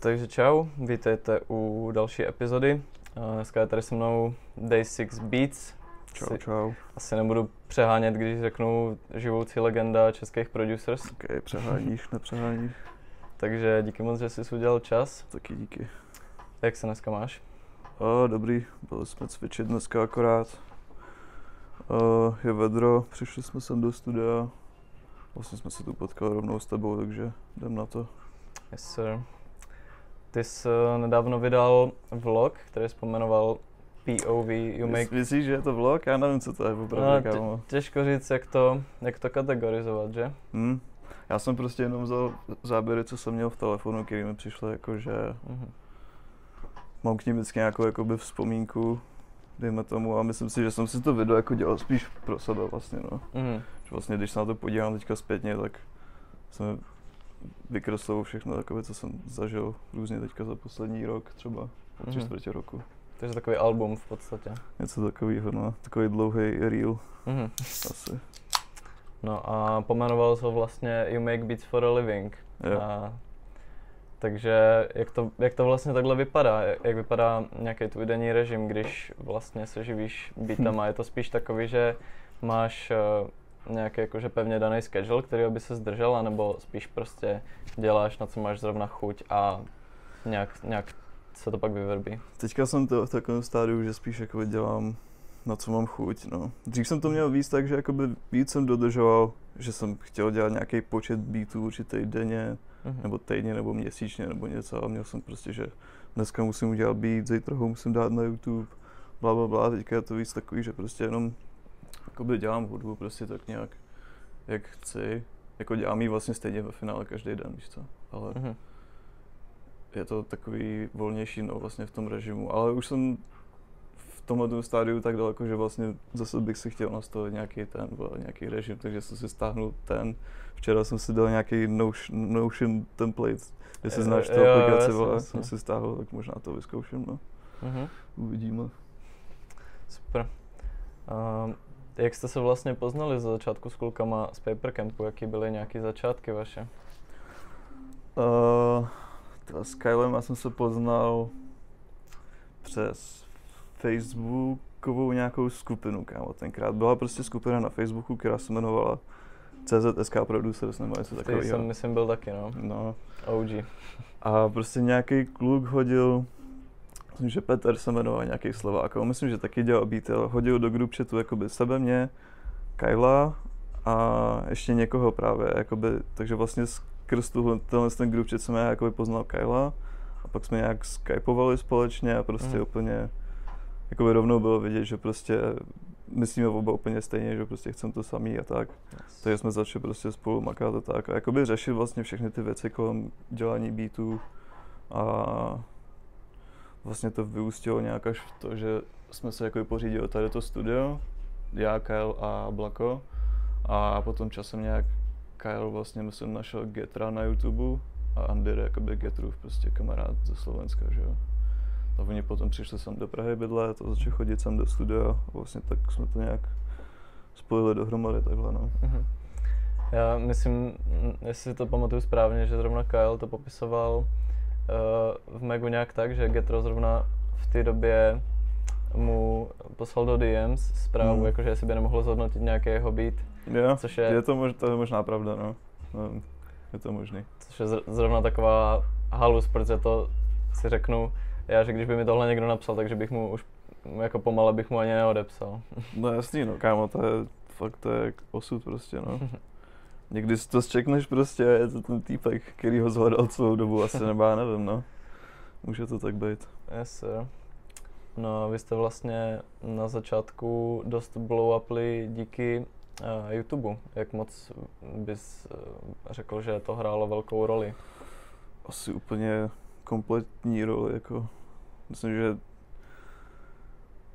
Takže čau, vítejte u další epizody. Eh, Dneska je tady se mnou Day 6 Beats. Čau, čau. Asi nebudu přehánět, když řeknu živoucí legenda českých producers. Ok, přeháníš, nepřeháníš. Takže díky moc, že jsi udělal čas. Taky díky. Jak se dneska máš? O, dobrý, byli jsme cvičit dneska akorát. O, je vedro, přišli jsme sem do studia. Vlastně jsme se tu potkali rovnou s tebou, takže jdem na to. Yes, sir. Ty jsi eh, nedávno vydal vlog, který jsi pomenoval POV You Make... Myslíš, že je to vlog? Já nevím, co to je No, opravdu, tě- kámo. těžko říct, jak to, jak to kategorizovat, že? Hm? Já jsem prostě jenom vzal záběry, co jsem měl v telefonu, který mi přišly jako, že Mhm. mám k ním vždycky nějakou jakoby vzpomínku, dejme tomu, a myslím si, že jsem si to video jako dělal spíš pro sebe vlastně, no. Mhm. Že vlastně, když se na to podívám teďka zpětně, tak jsem vykresluju všechno takové, co jsem zažil různě teďka za poslední rok, třeba po tři Mhm. čtvrtě roku. Takže takový album v podstatě. Něco takového, no, takový dlouhý reel Mhm. asi. No a pomenoval ho vlastně You Make Beats for a Living. Jo. A, takže jak to, jak to vlastně takhle vypadá? Jak jak vypadá nějaký tvůj denní režim, když vlastně se živíš beatama? Je to spíš takový, že máš uh, nějaký jakože pevně daný schedule, který by se zdržel, nebo spíš prostě děláš na co máš zrovna chuť a nějak, nějak se to pak vyvrbí? Teďka jsem to v takovém stádiu, že spíš jako dělám na co mám chuť, no. Dřív jsem to měl víc tak, že jakoby víc jsem dodržoval, že jsem chtěl dělat nějaký počet beatů určitý denně, Mhm. nebo týdně, nebo měsíčně, nebo něco a měl jsem prostě, že dneska musím udělat beat, zítra ho musím dát na YouTube, bla, bla, bla. Teďka je to víc takový, že prostě jenom jakoby dělám hudbu prostě tak nějak, jak chci. Jako dělám ji vlastně stejně ve finále každý den, víš co. Ale Mhm. je to takový volnější no vlastně v tom režimu. Ale už jsem v tomhle tom stádiu tak daleko, že vlastně zase bych si chtěl nastavit nějaký ten, nějaký režim, takže jsem si stáhnul ten. Včera jsem si dal nějaký Notion, Notion template, jestli znáš tu jo, aplikaci, jasně, jasně. jsem si stáhl, tak možná to vyzkouším, no. Mhm. Uvidíme. Super. Uh, jak jste se vlastně poznali za začátku s klukama z Papercampu? Jaký byly nějaké začátky vaše? Uh, s Kylem já jsem se poznal přes Facebookovou nějakou skupinu, kámo, tenkrát. Byla prostě skupina na Facebooku, která se jmenovala CZSK Producers nebo něco takového. jsem, myslím, byl taky, no. No. OG. A prostě nějaký kluk hodil, myslím, že Petr se jmenoval nějaký Slovák, myslím, že taky dělal beat, ale hodil do group chatu jakoby sebe, mě, Kyla a ještě někoho právě, jakoby, takže vlastně skrz tuhle, tenhle ten group chat jsem já jakoby poznal Kyla a pak jsme nějak skypovali společně a prostě Mhm. úplně, jakoby rovnou bylo vidět, že prostě myslíme oba úplně stejně, že prostě chceme to samý a tak. Takže jsme začali prostě spolu makat a tak. A jakoby řešit vlastně všechny ty věci kolem dělání beatů. A vlastně to vyústilo nějak až v to, že jsme se jakoby pořídili tady to studio, já, Kyle a Blako. A potom časem nějak Kyle vlastně myslím našel Getra na YouTube a Andy je jakoby Getrův prostě kamarád ze Slovenska, že jo. A oni potom přišli sem do Prahy bydlet a začali chodit sem do studia a vlastně tak jsme to nějak spojili dohromady takhle, no. Mhm. Já myslím, jestli to pamatuju správně, že zrovna Kyle to popisoval v Megu nějak tak, že Getro zrovna v té době mu poslal do DMs zprávu, Mhm. jakože jestli by nemohl zhodnotit nějaký jeho beat, Jo, Což je- je to, mož, to je možná pravda, no. no je to možný. což je zr- zrovna taková halus, protože to si řeknu, já, že když by mi tohle někdo napsal, takže bych mu už jako pomale bych mu ani neodepsal. No jasný, no kámo, to je fakt to je osud prostě, no. Někdy si to zčekneš prostě a je to ten týpek, který ho zhledal celou dobu, asi nebo já nevím, no. Může to tak být. Yes, sir. No, vy jste vlastně na začátku dost blow upli díky uh, YouTube. Jak moc bys uh, řekl, že to hrálo velkou roli? Asi úplně kompletní roli, jako. Myslím, že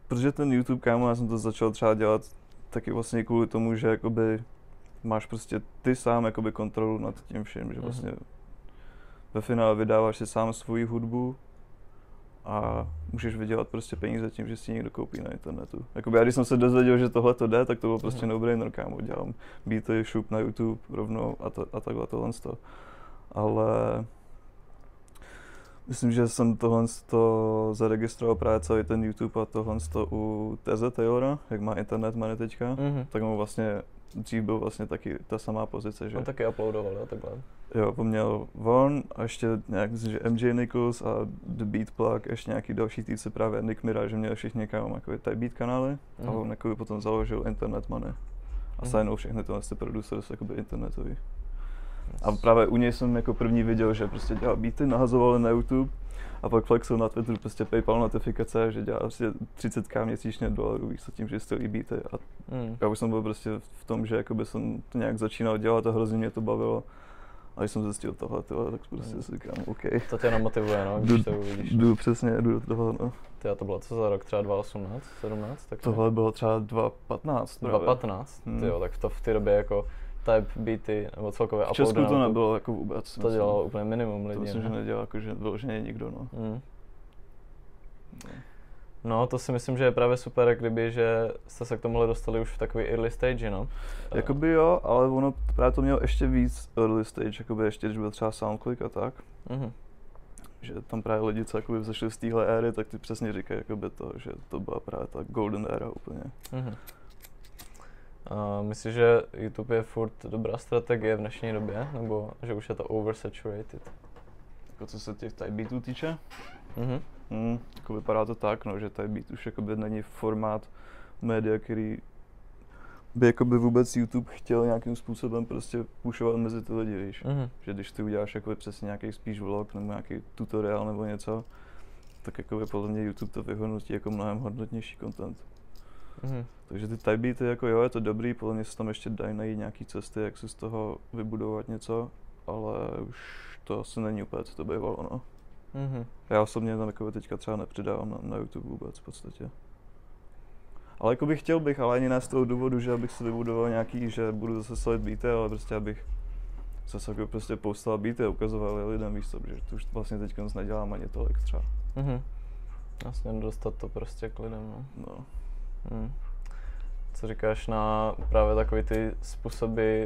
protože ten YouTube, kámo, já jsem to začal třeba dělat taky vlastně kvůli tomu, že jakoby máš prostě ty sám jakoby kontrolu nad tím vším, že Mhm. vlastně ve finále vydáváš si sám svoji hudbu a můžeš vydělat prostě peníze tím, že si někdo koupí na internetu. Jakoby já když jsem se dozvěděl, že tohle to jde, tak to bylo prostě Mhm. no-brainer, kámo, dělám beaty, šup na YouTube rovnou a, to, a takhle tohle to. Ale Myslím, že jsem tohle to zaregistroval právě celý ten YouTube a tohle to u Teze Taylora, jak má internet money teďka, Mhm. tak mu vlastně dřív byl vlastně taky ta samá pozice, že On taky uploadoval, jo, takhle. jo, on měl on a ještě nějak, myslím, že MJ Nichols a The Beat Plug, ještě nějaký další týdce právě Nick Mira, že měli všichni někam jako type beat kanály a Mhm. on jako potom založil Internet Money a Mhm. signoval všechny tyhle ty producers jakoby internetový. A právě u něj jsem jako první viděl, že prostě dělal beaty, nahazoval na YouTube a pak flexil na Twitteru prostě PayPal notifikace, že dělá prostě 30k měsíčně dolarů, víš co, tím, že stylí beaty. A Mm. já už jsem byl prostě v tom, že jakoby jsem to nějak začínal dělat a hrozně mě to bavilo. A když jsem zjistil tohle, tohle tak prostě Mm. si říkám, OK. To tě namotivuje, no, Jdu, když to uvidíš. jdu přesně, jdu do toho, no. Ty, a to bylo co za rok, třeba 2018, 17? Tak Tohle bylo třeba 2.15 právě. 2015, Hmm. ty jo, tak to, v té době jako type beaty, nebo celkově V Česku to nebylo jako vůbec. To myslím. dělalo úplně minimum To lidí, myslím, že ne? nedělal jako, že vyloženě nikdo, no. Mm. No, to si myslím, že je právě super, kdyby, že jste se k tomuhle dostali už v takový early stage, no. Jakoby jo, ale ono právě to mělo ještě víc early stage, jakoby ještě když byl třeba SoundClick a tak, Mhm. že tam právě lidi, co jakoby vzešli z téhle éry, tak ty přesně říkají jakoby to, že to byla právě ta golden era úplně. Mhm. A myslíš, že YouTube je furt dobrá strategie v dnešní době, nebo že už je to oversaturated? Jako co se těch type beatů týče, Mhm. hmm, jako vypadá to tak, no, že type beat už jakoby není formát média, který by jakoby vůbec YouTube chtěl nějakým způsobem prostě pušovat mezi ty lidi, víš. Mhm. Že když ty uděláš jako přesně nějaký spíš vlog nebo nějaký tutoriál nebo něco, tak jako podle mě YouTube to vyhodnotí jako mnohem hodnotnější content. Mhm. Takže ty type beaty, jako jo, je to dobrý, podle mě se tam ještě dají najít nějaký cesty, jak si z toho vybudovat něco, ale už to asi není úplně, co to bývalo, no. Mhm. Já osobně tam jako teďka třeba nepřidávám na, na YouTube vůbec v podstatě. Ale jako bych chtěl bych, ale ani ne z toho důvodu, že abych si vybudoval nějaký, že budu zase solit beaty, ale prostě abych zase jako prostě postal beaty a ukazoval je lidem, co, protože to už vlastně teď nedělám ani tolik třeba. Mhm. Vlastně dostat to prostě k lidem, no. No. Hmm. Co říkáš na právě takový ty způsoby,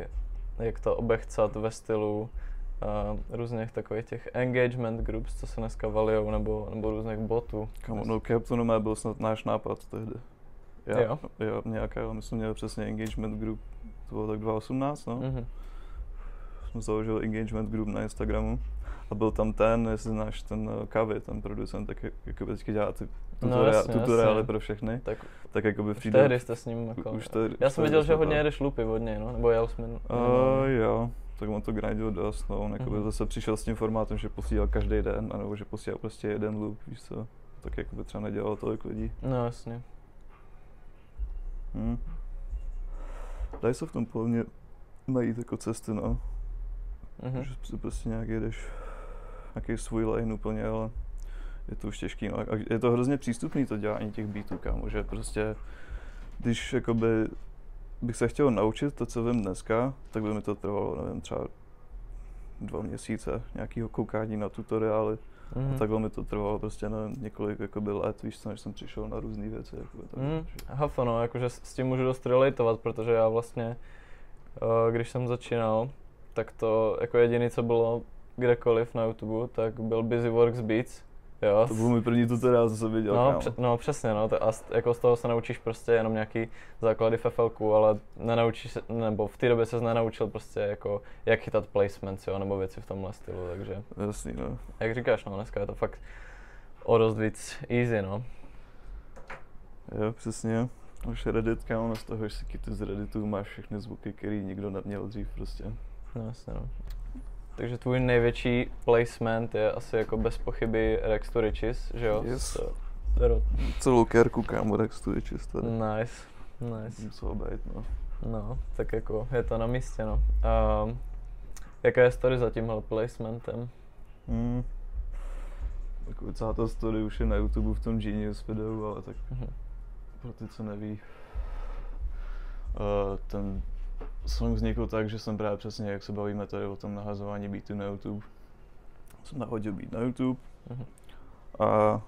jak to obechcat ve stylu uh, různých takových těch engagement groups, co se dneska valijou, nebo, nebo různých botů. Kamo, no cap to nomé byl snad náš nápad tehdy. Já, Jo? jo nějaká, my jsme měli přesně engagement group, to bylo tak 2018, no. Mhm. Jsme založili engagement group na Instagramu a byl tam ten, jestli znáš ten uh, Kavy, ten producent, tak jak- teďka dělá ty No, tutoriá, jasně, tutoriály jasně. pro všechny, Tak tak jakoby už přijde... tehdy jste s ním jako... už tehdy- Já jsem viděl, že hodně to- jedeš lupy od něj, no? Nebo jel jsme... Uh, jo, tak on to grindil dost, no, on jakoby Mhm. zase přišel s tím formátem, že posílal každý den, anebo že posílal prostě jeden loop, víš co, tak jakoby třeba nedělalo tolik lidí. No jasně. Hm. Dají se v tom podle mě najít jako cesty, no. Mhm. Že prostě nějak jedeš nějaký svůj lane úplně, ale je to už těžký. No. Je to hrozně přístupný to dělání těch beatů, kámo, že prostě když jakoby bych se chtěl naučit to, co vím dneska, tak by mi to trvalo, nevím, třeba dva měsíce nějakého koukání na tutoriály. Mhm. A takhle mi to trvalo prostě nevím, několik jakoby let, víš co, než jsem přišel na různé věci. Jakoby, tak, Mm, že- hafo, no, jakože s s tím můžu dost relatovat, protože já vlastně, eh, když jsem začínal, tak to jako jediné, co bylo kdekoliv na YouTube, tak byl Busy Works Beats, jo. To byl můj první tutoriál, co jsem viděl, No, kámo. pře- no přesně, no, to, a z, jako z toho se naučíš prostě jenom nějaký základy FFLku, ale nenaučíš se, nebo v té době se nenaučil prostě jako, jak chytat placements, jo, nebo věci v tomhle stylu, takže, Jasný, no. jak říkáš, no, dneska je to fakt o dost víc easy, no. Jo, přesně. Už Reddit, kámo, z toho, že si kyty z Redditu máš všechny zvuky, který nikdo neměl dřív prostě. No jasně, no. Takže tvůj největší placement je asi jako bez pochyby Rex to Riches, že jo? Yes. S, ro- Celou kérku, kámo, Rex tu je čistá. nice, nice. Muselo být, no. No, tak jako je to na místě, no. Um, jaká je story za tímhle placementem? Hmm. Takový celá ta story už je na YouTube v tom Genius videu, ale tak Mhm. pro ty, co neví. Uh, ten song vznikl tak, že jsem právě přesně, jak se bavíme tady o tom nahazování beatů na YouTube. Jsem nahodil beat na YouTube Mhm. a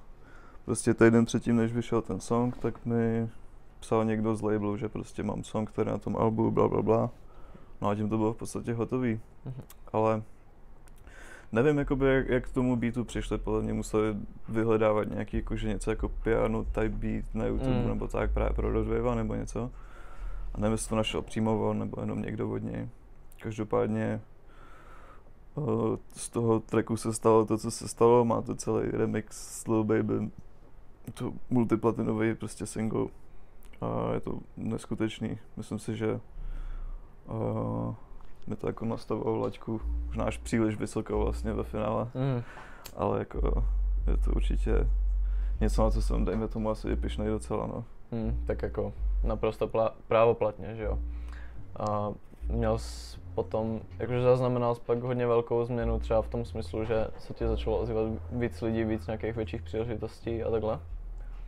prostě týden předtím, než vyšel ten song, tak mi psal někdo z labelu, že prostě mám song, který na tom albu, bla bla bla. No a tím to bylo v podstatě hotový. Mhm. Ale nevím, jakoby, jak, jak k tomu beatu přišli, podle mě museli vyhledávat nějaký, jakože něco jako piano type beat na YouTube, mm. nebo tak právě pro Rodwave nebo něco. A nevím, jestli to našel přímo on, nebo jenom někdo od něj. Každopádně uh, z toho tracku se stalo to, co se stalo, má to celý remix s Lil Baby, to multiplatinový prostě single. A je to neskutečný. Myslím si, že uh, mi to jako nastavilo laťku, možná až příliš vysoko vlastně ve finále, mm. ale jako je to určitě něco, na co jsem, dejme tomu, asi pišnej docela, no. Mm, tak jako naprosto plá- právoplatně, že jo. A měl jsi potom, jakože zaznamenal jsi pak hodně velkou změnu třeba v tom smyslu, že se ti začalo ozývat víc lidí, víc nějakých větších příležitostí a takhle?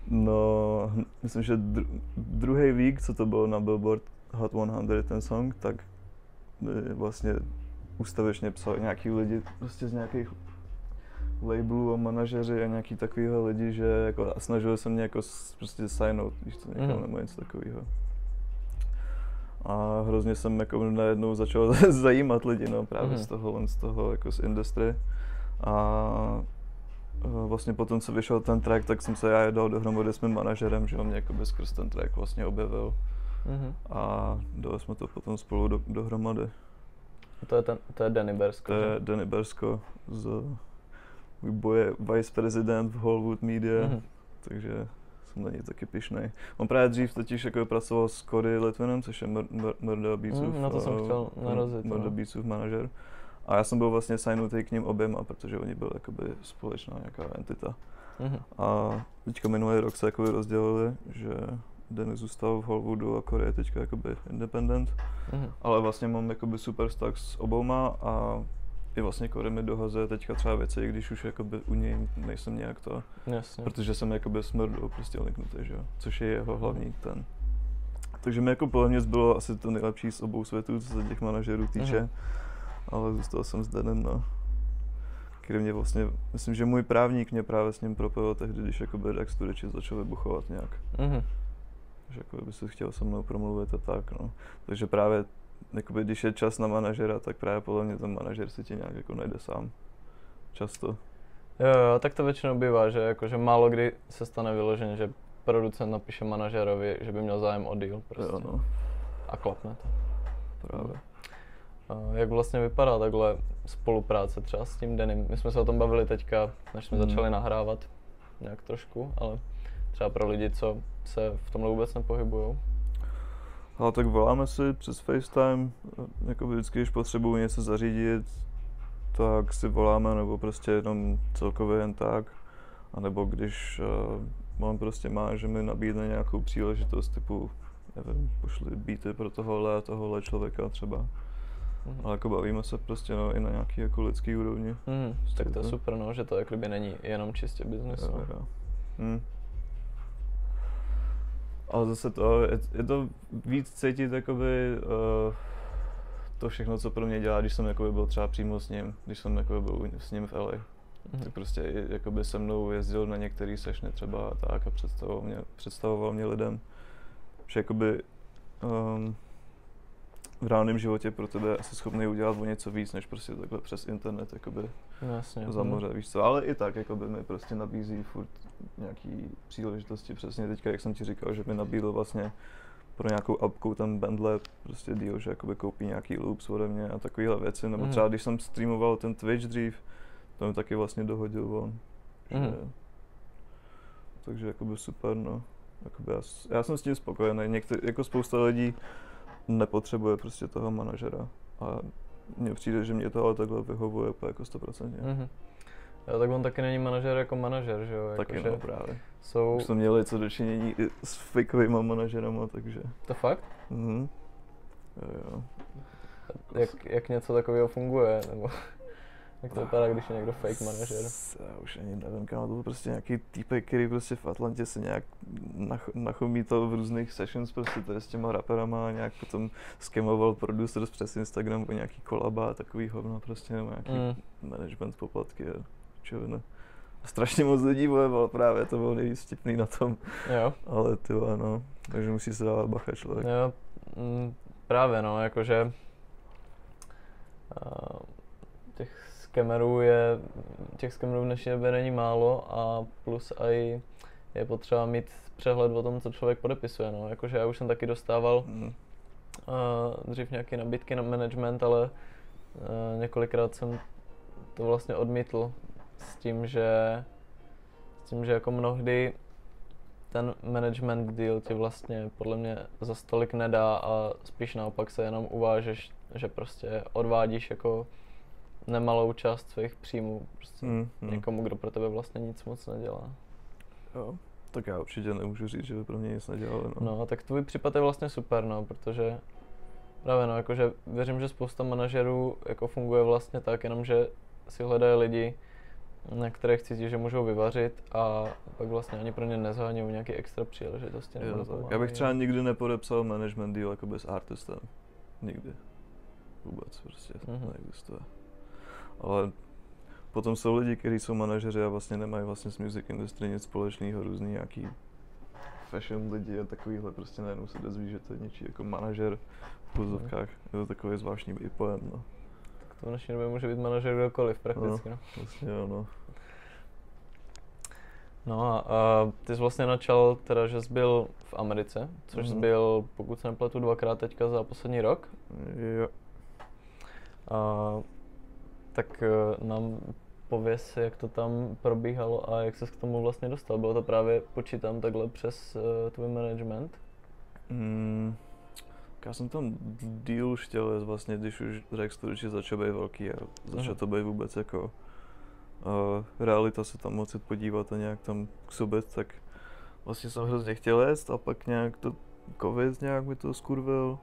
No, myslím, že dru- druhý vík, co to bylo na Billboard Hot 100 ten song, tak vlastně ústavečně psal nějaký lidi prostě z nějakých labelů a manažeři a nějaký takovýhle lidi, že jako a snažil jsem mě jako prostě signout, když to někam mm. nebo něco takového. A hrozně jsem jako najednou začal zajímat lidi, no, právě mm. z toho, z toho jako z industry. A vlastně potom, co vyšel ten track, tak jsem se já dal dohromady s mým manažerem, že on mě jako skrz ten track vlastně objevil. Mm-hmm. A dali jsme to potom spolu do, dohromady. To je, ten, to je Danny Bersko. To je Danny Bersko z boje vice prezident v Hollywood Media, mm-hmm. takže jsem na něj taky pišnej. On právě dřív totiž jako pracoval s Cody Litvinem, což je Murda Beatsův, mm, na to jsem chtěl narazit. Murda no. Beatsův manažer. A já jsem byl vlastně signutý k ním oběma, protože oni byli jakoby společná nějaká entita. Mm-hmm. A teďka minulý rok se jakoby rozdělili, že Denis zůstal v Hollywoodu a Korea je teďka jakoby independent. Mm-hmm. Ale vlastně mám jakoby super vztah s obouma a i vlastně Corey mi dohazuje teďka třeba věci, když už jakoby u něj nejsem nějak to. Jasně. Protože jsem jakoby smrdl prostě oliknutý, že jo? Což je jeho hlavní ten. Takže mi jako podle mě bylo asi to nejlepší z obou světů, co se těch manažerů týče. Mm-hmm. Ale zůstal jsem s Denem, no který mě vlastně, myslím, že můj právník mě právě s ním propojil tehdy, když jakoby Rex Tureči začal vybuchovat nějak. Mm-hmm že jako by se chtěl se mnou promluvit a tak, no. Takže právě, jakoby, když je čas na manažera, tak právě podle mě ten manažer si tě nějak jako najde sám. Často. Jo, jo, tak to většinou bývá, že jakože málo kdy se stane vyloženě, že producent napíše manažerovi, že by měl zájem o deal prostě. Jo, no. A klapne to. Právě. A jak vlastně vypadá takhle spolupráce třeba s tím Denim? My jsme se o tom bavili teďka, než jsme hmm. začali nahrávat nějak trošku, ale třeba pro lidi, co se v tomhle vůbec nepohybují? Ale tak voláme si přes FaceTime, jako vždycky, když potřebuji něco zařídit, tak si voláme, nebo prostě jenom celkově jen tak. A nebo když uh, on prostě má, že mi nabídne nějakou příležitost, typu, nevím, pošli beaty pro tohohle a tohohle člověka třeba. Mm. Ale jako bavíme se prostě no, i na nějaký jako lidský úrovni. Mm, tak to je super, no, že to jako by není jenom čistě biznes. Jo, jo. Mm. Ale zase to, je, je to víc cítit jakoby uh, to všechno, co pro mě dělá, když jsem jakoby byl třeba přímo s ním, když jsem jakoby byl s ním v LA. Mm-hmm. Tak prostě jakoby se mnou jezdil na některý sešny třeba a tak a představoval mě, představoval mě lidem, že jakoby um, v reálném životě pro tebe asi schopný udělat o něco víc, než prostě takhle přes internet, jakoby no, Jasně, za moře, víš co, ale i tak, jakoby mi prostě nabízí furt nějaký příležitosti, přesně teďka, jak jsem ti říkal, že mi nabídl vlastně pro nějakou apku ten Bandle prostě deal, že jakoby koupí nějaký loops ode mě a takovéhle věci, nebo mm. třeba když jsem streamoval ten Twitch dřív, to mi taky vlastně dohodil on, že, mm. takže jakoby super, no. Jakoby já, já jsem s tím spokojený, Některý, jako spousta lidí nepotřebuje prostě toho manažera a mně přijde, že mě to ale takhle vyhovuje jako 100%. Mm-hmm. Jo, tak on taky není manažer jako manažer, že jo? Jako taky že no, právě. Jsou... Už jsme měli co dočinění i s fakeovýma manažerama, takže... To fakt? Mhm. Jo, jo. Jak, jak něco takového funguje, nebo jak to vypadá, když je někdo fake manažer? Já už ani nevím, kam to byl prostě nějaký týpek, který prostě v Atlantě se nějak nach, nachomítal v různých sessions prostě tady s těma raperama a nějak potom skemoval producers přes Instagram o nějaký kolaba a takový hovno prostě, nebo nějaký mm. management poplatky. A čovina. Strašně moc lidí bojoval právě, to bylo nejvíc vtipný na tom. Jo. Ale ty no, takže musí se dávat bacha člověk. Jo, m, mm, právě no, jakože uh, těch skamerů je, těch skamerů v dnešní době není málo a plus i je potřeba mít přehled o tom, co člověk podepisuje. No. Jakože já už jsem taky dostával mm. uh, dřív nějaké nabídky na management, ale uh, několikrát jsem to vlastně odmítl s tím, že s tím, že jako mnohdy ten management deal ti vlastně podle mě za stolik nedá a spíš naopak se jenom uvážeš, že prostě odvádíš jako nemalou část svých příjmů prostě mm, mm. někomu, kdo pro tebe vlastně nic moc nedělá. Jo, tak já určitě nemůžu říct, že by pro mě nic nedělali. No. no, tak tvůj případ je vlastně super, no, protože právě no, jakože věřím, že spousta manažerů jako funguje vlastně tak, jenom že si hledají lidi, na které cítí, že můžou vyvařit a pak vlastně ani pro ně nezhánějí nějaký extra příležitosti. Jo, tak. Já bych třeba nikdy nepodepsal management deal jako bez artistem. Nikdy. Vůbec prostě mm-hmm. neexistuje. Ale potom jsou lidi, kteří jsou manažeři a vlastně nemají vlastně s music industry nic společného, různý nějaký fashion lidi a takovýhle prostě najednou se dozví, že to je něčí jako manažer v pozovkách. Mm. Je to takový zvláštní i pojem, no. To v dnešní době může být manažer kdokoliv prakticky, no. no. Vlastně jo, no. No a, a ty jsi vlastně načal teda, že jsi byl v Americe, což mm. jsi byl, pokud se nepletu, dvakrát teďka za poslední rok. Jo. A, tak eh, nám pověs, jak to tam probíhalo a jak se k tomu vlastně dostal. Bylo to právě, počítám, takhle přes uh, tvůj management? Mm, já jsem tam díl chtěl vlastně, když už Rex Storage začal být velký a začal to být vůbec jako uh, realita se tam moci podívat a nějak tam k sobě, tak vlastně jsem hrozně chtěl jet a pak nějak to covid nějak mi to skurvil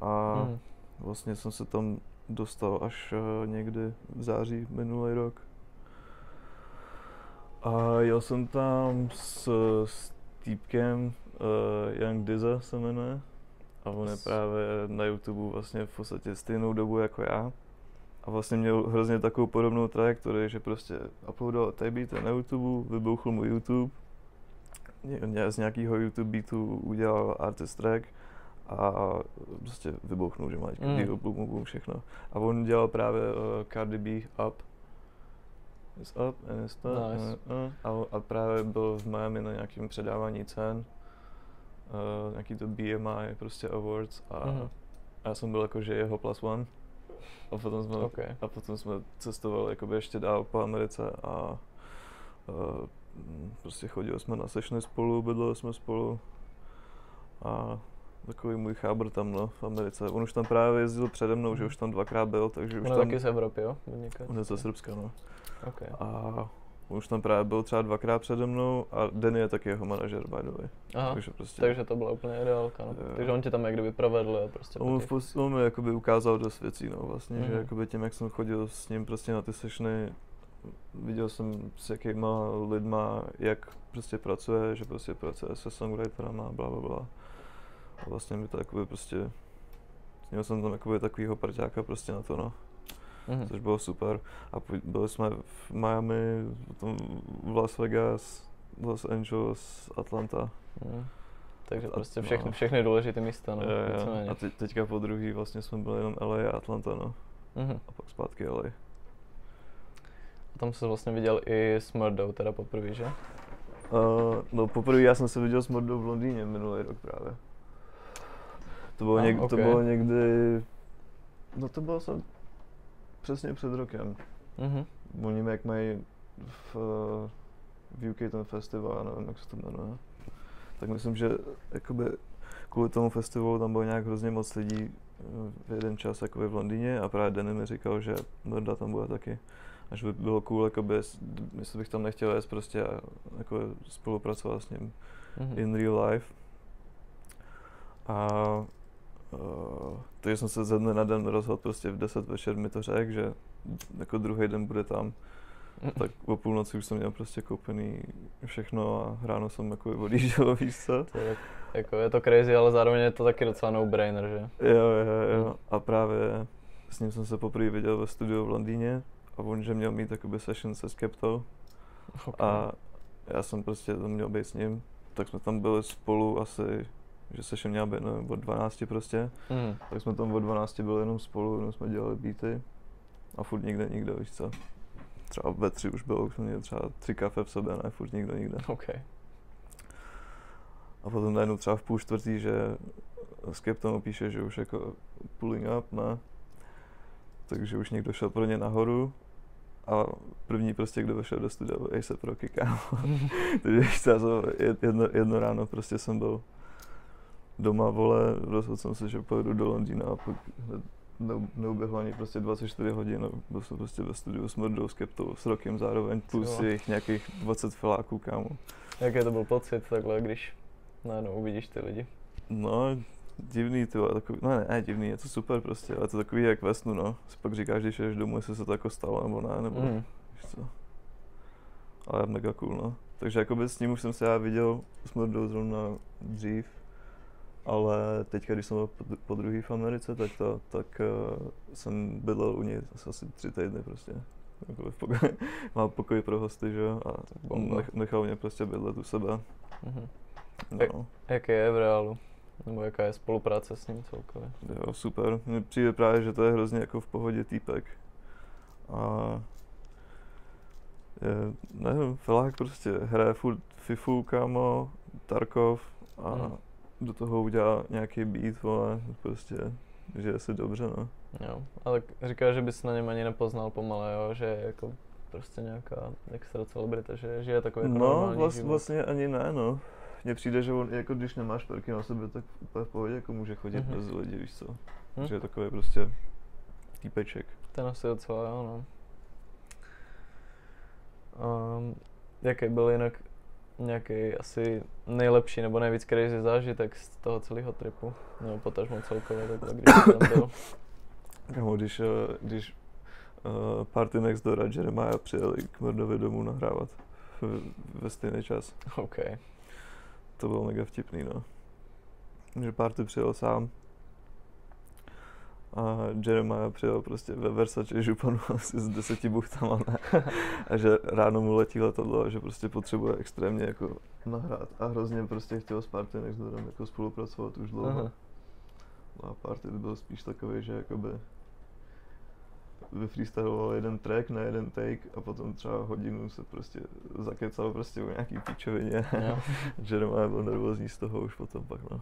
a hmm. vlastně jsem se tam dostal až uh, někdy v září minulý rok. A jel jsem tam s, s týpkem, uh, Young Dizza se jmenuje, a on je právě na YouTube vlastně v podstatě stejnou dobu jako já. A vlastně měl hrozně takovou podobnou trajektorii, že prostě uploadoval ty beaty na YouTube, vybouchl mu YouTube, z nějakého YouTube beatu udělal artist track a prostě vybouchnul, že má mm. boom, boom, všechno. A on dělal právě uh, Cardi B Up. Is up and it's up. Nice. Uh, uh, a, a právě byl v Miami na nějakém předávání cen. Uh, nějaký to BMI prostě awards a, mm. a já jsem byl jako, že jeho plus one. A potom jsme, okay. a potom jsme cestovali jakoby ještě dál po Americe a uh, prostě chodili jsme na sešny spolu, bydleli jsme spolu a takový můj chábr tam no, v Americe. On už tam právě jezdil přede mnou, mm. že už tam dvakrát byl, takže už on tam... taky z Evropy, jo? On je ze Srbska, no. Okay. A už tam právě byl třeba dvakrát přede mnou a Denny je taky jeho manažer, by the way. Aha, takže, prostě, takže to byla úplně ideálka, no. Takže on tě tam jak kdyby provedl a prostě On, v, on mi jakoby ukázal dost věcí, no vlastně, mm. že mhm. jakoby tím, jak jsem chodil s ním prostě na ty sešny, viděl jsem s jakýma lidma, jak prostě pracuje, že prostě pracuje se songwriterama, bla, bla, bla. A vlastně mi to jakoby prostě, měl jsem tam jakoby takovýho parťáka prostě na to, no mm-hmm. což bylo super. A byli jsme v Miami, potom v Las Vegas, Los Angeles, Atlanta. Mm. Takže prostě všechny, no. všechny důležité místa, no. Je, je. A te, teďka po druhý vlastně jsme byli jenom LA a Atlanta, no. Mm-hmm. A pak zpátky LA. A tam se vlastně viděl i s Murdou, teda poprvé, že? Uh, no poprvé já jsem se viděl s Murdou v Londýně minulý rok právě. To bylo, ah, něk, okay. to bylo někdy, no to bylo jsem přesně před rokem. Mm-hmm. Oni jak mají v, v UK ten festival, já nevím, jak se to jmenuje. Tak myslím, že jakoby kvůli tomu festivalu tam bylo nějak hrozně moc lidí eh, v jeden čas jakoby v Londýně a právě Denny mi říkal, že Norda tam bude taky. Až by bylo cool, jakoby, jestli bych tam nechtěl jet prostě a jako spolupracovat s ním mm-hmm. in real life. A Uh, takže jsem se ze dne na den rozhodl, prostě v 10 večer mi to řekl, že jako druhý den bude tam. Tak o půlnoci už jsem měl prostě koupený všechno a ráno jsem jako odjížděl, víš co? To je, jako je to crazy, ale zároveň je to taky docela no-brainer, že? Jo, jo, jo. Mm. A právě s ním jsem se poprvé viděl ve studiu v Londýně a on, že měl mít takový session se Skeptou. Okay. A já jsem prostě tam měl být s ním, tak jsme tam byli spolu asi že se měl být no, od 12 prostě, mm. tak jsme tam od 12 byli jenom spolu, jenom jsme dělali beaty A furt nikde nikdo, víš co. Třeba ve tři už bylo, už měl třeba tři kafe v sobě, ne, furt nikdo nikde. OK. A potom najednou třeba v půl čtvrtý, že Skeptonu píše, že už jako pulling up, ne? Takže už někdo šel pro ně nahoru a první prostě, kdo vešel do studia, byl Ace Rocky, kámo. Takže jedno, jedno, ráno prostě jsem byl doma, vole, rozhodl jsem se, že pojedu do Londýna a pak neuběhlo ani prostě 24 hodin, no, byl jsem prostě ve studiu s Mrdou, Skeptou, s Rokem zároveň, plus jich nějakých 20 filáků, kámo. Jaký to byl pocit takhle, když najednou uvidíš ty lidi? No, divný, ty takový, no ne, ne, divný, je to super prostě, ale to takový jak ve snu, no. Si pak říkáš, když jdeš domů, jestli se to jako stalo, nebo ne, nebo mm. víš co. Ale mega cool, no. Takže jako s ním už jsem se já viděl s Mordou zrovna dřív, ale teďka, když jsem byl po, druhý v Americe, tak, to, tak uh, jsem bydlel u něj asi tři týdny prostě. Pokoji, má pokoj pro hosty, že jo, a nech, nechal mě prostě bydlet u sebe. Mm-hmm. No. Jak, jaký je v reálu? Nebo jaká je spolupráce s ním celkově? Jo, super. Mně přijde právě, že to je hrozně jako v pohodě týpek. A je, nevím, Felák prostě hraje furt FIFU, kámo, Tarkov a hmm. Do toho udělá nějaký beat, vole, prostě, že je si dobře, no. Jo, ale říká, že bys na něm ani nepoznal pomale, jo, že je jako prostě nějaká extra celebrita, že žije takový jako No, vlast, vlastně ani ne, no mně přijde, že on, jako když nemáš perky na sebe, tak úplně v pohodě jako může chodit mm-hmm. mezi lidi, víš co. Mm. Že je takový prostě týpeček. Ten asi docela, jo, no. Um, jaký byl jinak nějaký asi nejlepší nebo nejvíc crazy zážitek z toho celého tripu? Nebo potažmo celkově takhle, když tam byl? Když, eh, když uh, Party Next Door a Jeremiah přijeli k Murdovi domů nahrávat ve stejný čas. Okay to bylo mega vtipný, no. Že Party přijel sám a Jeremiah přijel prostě ve Versace županu asi s deseti buchtama, ne? A že ráno mu letí letadlo a že prostě potřebuje extrémně jako nahrát a hrozně prostě chtěl s Party než jako spolupracovat už dlouho. Aha. No a Party byl spíš takový, že jakoby vyfreestyloval jeden track na jeden take a potom třeba hodinu se prostě zakecal prostě o nějaký píčovině. doma byl nervózní z toho už potom pak, no.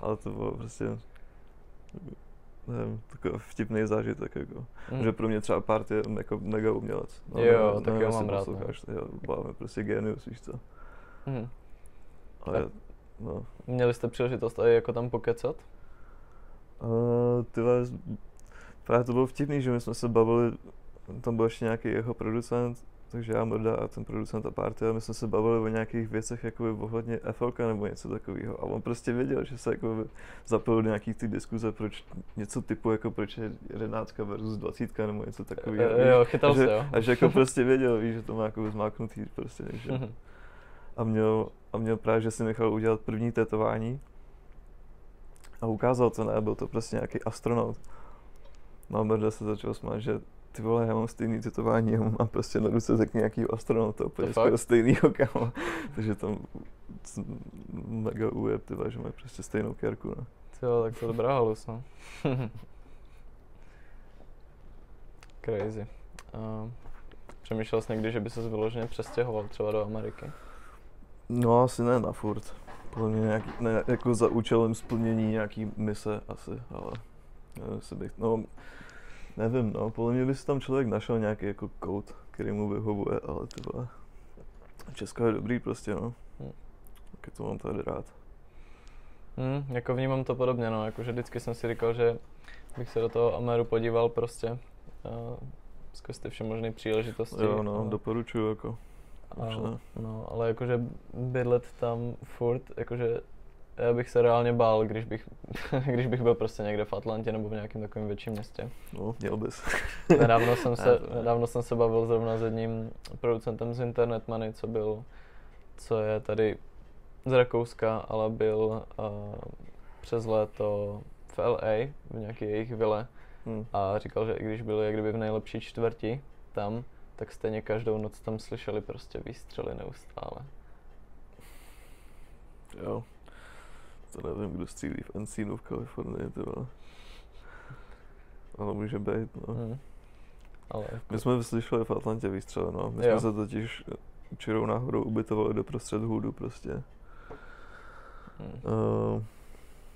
Ale to bylo prostě, nevím, takový vtipný zážitek, jako. Mm. Že pro mě třeba part je jako mega umělec. No, jo, tak jo, mám rád. No. Jo, máme prostě genius, víš co. Mm. Ale, no. Měli jste příležitost i jako tam pokecat? Uh, tyhle, právě to bylo vtipný, že my jsme se bavili, tam byl ještě nějaký jeho producent, takže já, Mrda a ten producent a party, a my jsme se bavili o nějakých věcech jako ohledně FLK nebo něco takového. A on prostě věděl, že se jako zapojil do nějakých ty diskuze, proč něco typu jako proč je 11 versus 20 nebo něco takového. Jo, jo, chytal se, jo. A že jako prostě věděl, víš, že to má jako zmáknutý prostě, že. Mhm. A měl, a měl právě, že si nechal udělat první tetování a ukázal to, ne, byl to prostě nějaký astronaut. Malberda se začal smát, že ty vole, já mám stejný tetování, já mám prostě na ruce tak nějaký astronauta, úplně skoro stejnýho kamo. Takže tam mega ujeb, ty že mají prostě stejnou kérku, no. Jo, tak to dobrá halus, no. Crazy. Uh, přemýšlel jsi někdy, že by se vyloženě přestěhoval třeba do Ameriky? No asi ne na furt. Podle mě nějaký, ne, jako za účelem splnění nějaký mise asi, ale nevím, bych, no Nevím, no, podle mě by si tam člověk našel nějaký jako kód, který mu vyhovuje, ale ty vole. Česko je dobrý prostě, no. Hmm. Tak to mám tady rád. Hmm, jako vnímám to podobně, no, jakože vždycky jsem si říkal, že bych se do toho Ameru podíval prostě. Uh, skrz ty vše možné příležitosti. Jo, no, a... doporučuju jako. A, no, ale jakože bydlet tam furt, jakože já bych se reálně bál, když bych, když bych byl prostě někde v Atlantě nebo v nějakém takovém větším městě. No, měl bys. nedávno, jsem se, nedávno jsem se bavil zrovna s jedním producentem z Internet Money, co byl, co je tady z Rakouska, ale byl uh, přes léto v LA, v nějaké jejich vile hmm. a říkal, že i když byli jak kdyby v nejlepší čtvrti tam, tak stejně každou noc tam slyšeli prostě výstřely neustále. Jo, to nevím, kdo střílí v Encino v Kalifornii, to Ale může být, no. Hmm. Ale My jsme slyšeli v Atlantě výstřel, no. My Jo. jsme se totiž čirou náhodou ubytovali doprostřed hůdu prostě. hm, Uh,